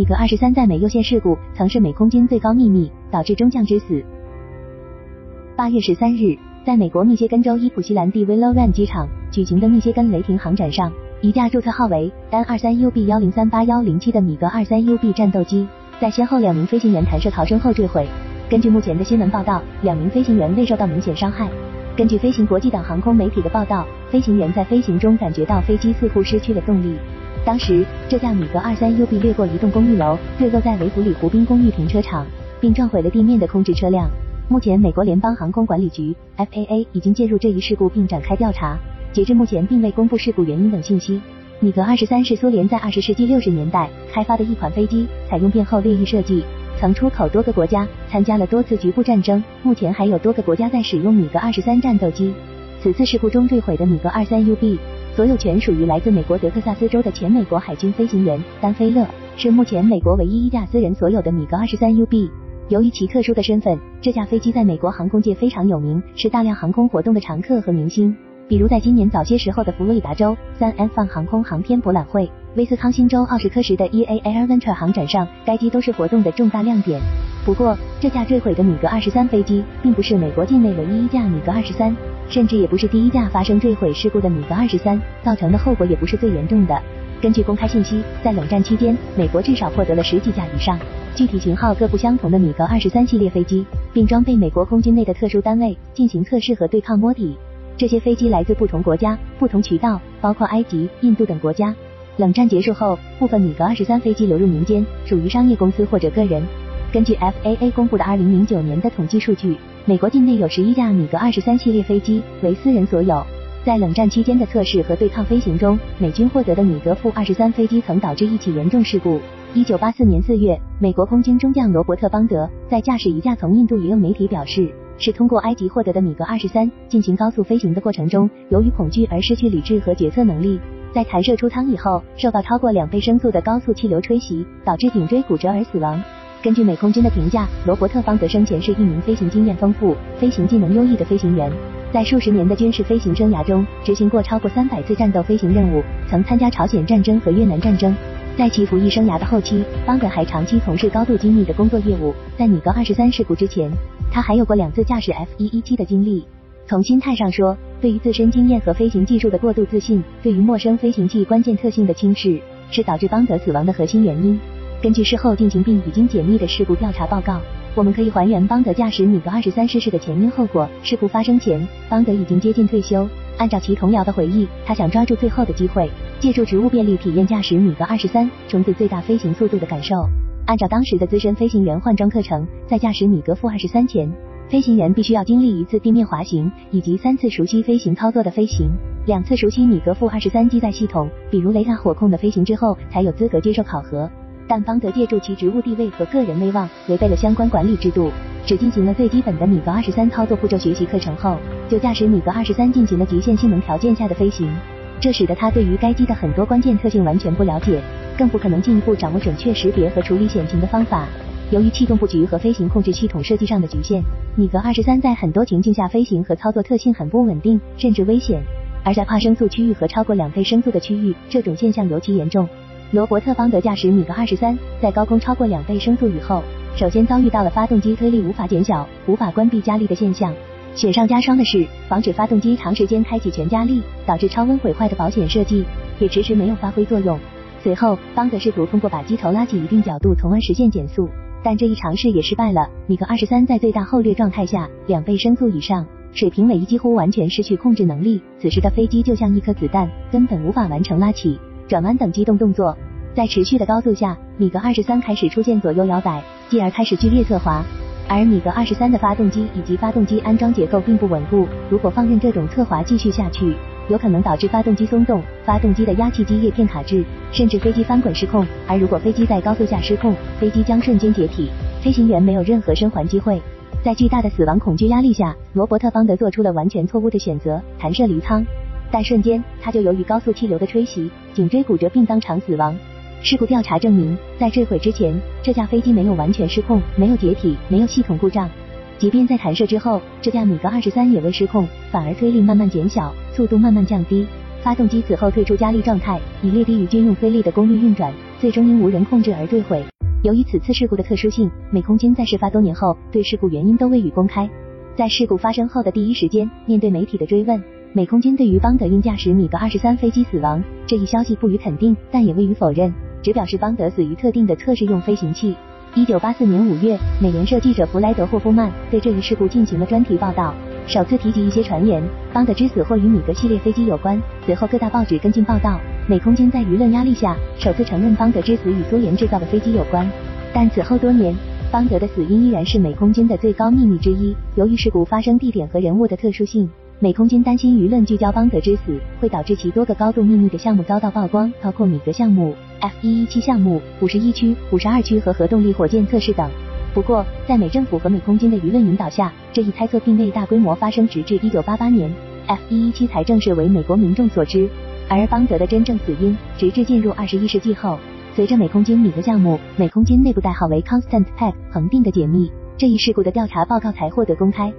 米格二十三在美优先事故曾是美空军最高秘密，导致中将之死。八月十三日，在美国密歇根州伊普西兰蒂 Willowan 机场举行的密歇根雷霆航展上，一架注册号为 N 二三 UB 幺零三八幺零七的米格二三 UB 战斗机，在先后两名飞行员弹射逃生后坠毁。根据目前的新闻报道，两名飞行员未受到明显伤害。根据飞行国际等航空媒体的报道，飞行员在飞行中感觉到飞机似乎失去了动力。当时，这架米格二三 UB 掠过一栋公寓楼，坠落在维弗里湖滨公寓停车场，并撞毁了地面的空置车辆。目前，美国联邦航空管理局 FAA 已经介入这一事故并展开调查。截至目前，并未公布事故原因等信息。米格二十三是苏联在二十世纪六十年代开发的一款飞机，采用变后掠翼设计，曾出口多个国家，参加了多次局部战争。目前还有多个国家在使用米格二十三战斗机。此次事故中坠毁的米格二三 UB。所有权属于来自美国德克萨斯州的前美国海军飞行员丹菲勒，是目前美国唯一一架私人所有的米格二十三 UB。由于其特殊的身份，这架飞机在美国航空界非常有名，是大量航空活动的常客和明星。比如在今年早些时候的佛罗里达州三 F 航空航天博览会、威斯康星州奥什科什的 EA Air Venture 航展上，该机都是活动的重大亮点。不过，这架坠毁的米格二十三飞机，并不是美国境内唯一一架米格二十三。甚至也不是第一架发生坠毁事故的米格二十三，造成的后果也不是最严重的。根据公开信息，在冷战期间，美国至少获得了十几架以上、具体型号各不相同的米格二十三系列飞机，并装备美国空军内的特殊单位进行测试和对抗摸底。这些飞机来自不同国家、不同渠道，包括埃及、印度等国家。冷战结束后，部分米格二十三飞机流入民间，属于商业公司或者个人。根据 FAA 公布的二零零九年的统计数据。美国境内有十一架米格二十三系列飞机为私人所有。在冷战期间的测试和对抗飞行中，美军获得的米格负二十三飞机曾导致一起严重事故。一九八四年四月，美国空军中将罗伯特邦德在驾驶一架从印度引用媒体表示是通过埃及获得的米格二十三进行高速飞行的过程中，由于恐惧而失去理智和决策能力，在弹射出舱以后，受到超过两倍声速的高速气流吹袭，导致颈椎骨折而死亡。根据美空军的评价，罗伯特·方德生前是一名飞行经验丰富、飞行技能优异的飞行员，在数十年的军事飞行生涯中，执行过超过三百次战斗飞行任务，曾参加朝鲜战争和越南战争。在其服役生涯的后期，方德还长期从事高度机密的工作业务。在米格二十三事故之前，他还有过两次驾驶 F 一一七的经历。从心态上说，对于自身经验和飞行技术的过度自信，对于陌生飞行器关键特性的轻视，是导致邦德死亡的核心原因。根据事后进行并已经解密的事故调查报告，我们可以还原邦德驾驶米格二十三失事的前因后果。事故发生前，邦德已经接近退休。按照其童谣的回忆，他想抓住最后的机会，借助职务便利体验驾驶米格二十三，冲刺最大飞行速度的感受。按照当时的资深飞行员换装课程，在驾驶米格负二十三前，飞行员必须要经历一次地面滑行，以及三次熟悉飞行操作的飞行，两次熟悉米格负二十三机载系统，比如雷达火控的飞行之后，才有资格接受考核。但邦德借助其职务地位和个人威望，违背了相关管理制度，只进行了最基本的米格二十三操作步骤学习课程后，就驾驶米格二十三进行了极限性能条件下的飞行，这使得他对于该机的很多关键特性完全不了解，更不可能进一步掌握准确识别和处理险情的方法。由于气动布局和飞行控制系统设计上的局限，米格二十三在很多情境下飞行和操作特性很不稳定，甚至危险。而在跨声速区域和超过两倍声速的区域，这种现象尤其严重。罗伯特·邦德驾驶米格二十三，在高空超过两倍声速以后，首先遭遇到了发动机推力无法减小、无法关闭加力的现象。雪上加霜的是，防止发动机长时间开启全加力，导致超温毁坏的保险设计也迟迟没有发挥作用。随后，邦德试图通过把机头拉起一定角度，从而实现减速，但这一尝试也失败了。米格二十三在最大后掠状态下，两倍声速以上，水平尾翼几乎完全失去控制能力。此时的飞机就像一颗子弹，根本无法完成拉起。转弯等机动动作，在持续的高速下，米格二十三开始出现左右摇摆，继而开始剧烈侧滑。而米格二十三的发动机以及发动机安装结构并不稳固，如果放任这种侧滑继续下去，有可能导致发动机松动，发动机的压气机叶片卡滞，甚至飞机翻滚失控。而如果飞机在高速下失控，飞机将瞬间解体，飞行员没有任何生还机会。在巨大的死亡恐惧压力下，罗伯特·邦德做出了完全错误的选择，弹射离舱。但瞬间，他就由于高速气流的吹袭，颈椎骨折并当场死亡。事故调查证明，在坠毁之前，这架飞机没有完全失控，没有解体，没有系统故障。即便在弹射之后，这架米格二十三也未失控，反而推力慢慢减小，速度慢慢降低，发动机此后退出加力状态，以略低于军用推力的功率运转，最终因无人控制而坠毁。由于此次事故的特殊性，美空军在事发多年后对事故原因都未予公开。在事故发生后的第一时间，面对媒体的追问，美空军对于邦德因驾驶米格二十三飞机死亡这一消息不予肯定，但也未予否认，只表示邦德死于特定的测试用飞行器。一九八四年五月，美联社记者弗莱德霍夫曼对这一事故进行了专题报道，首次提及一些传言，邦德之死或与米格系列飞机有关。随后各大报纸跟进报道，美空军在舆论压力下首次承认邦德之死与苏联制造的飞机有关。但此后多年，邦德的死因依然是美空军的最高秘密之一。由于事故发生地点和人物的特殊性。美空军担心舆论聚焦邦德之死会导致其多个高度秘密的项目遭到曝光，包括米格项目、F 一一七项目、五十一区、五十二区和核动力火箭测试等。不过，在美政府和美空军的舆论引导下，这一猜测并未大规模发生，直至一九八八年，F 一一七才正式为美国民众所知。而邦德的真正死因，直至进入二十一世纪后，随着美空军米格项目、美空军内部代号为 Constant Pack 恒定的解密，这一事故的调查报告才获得公开。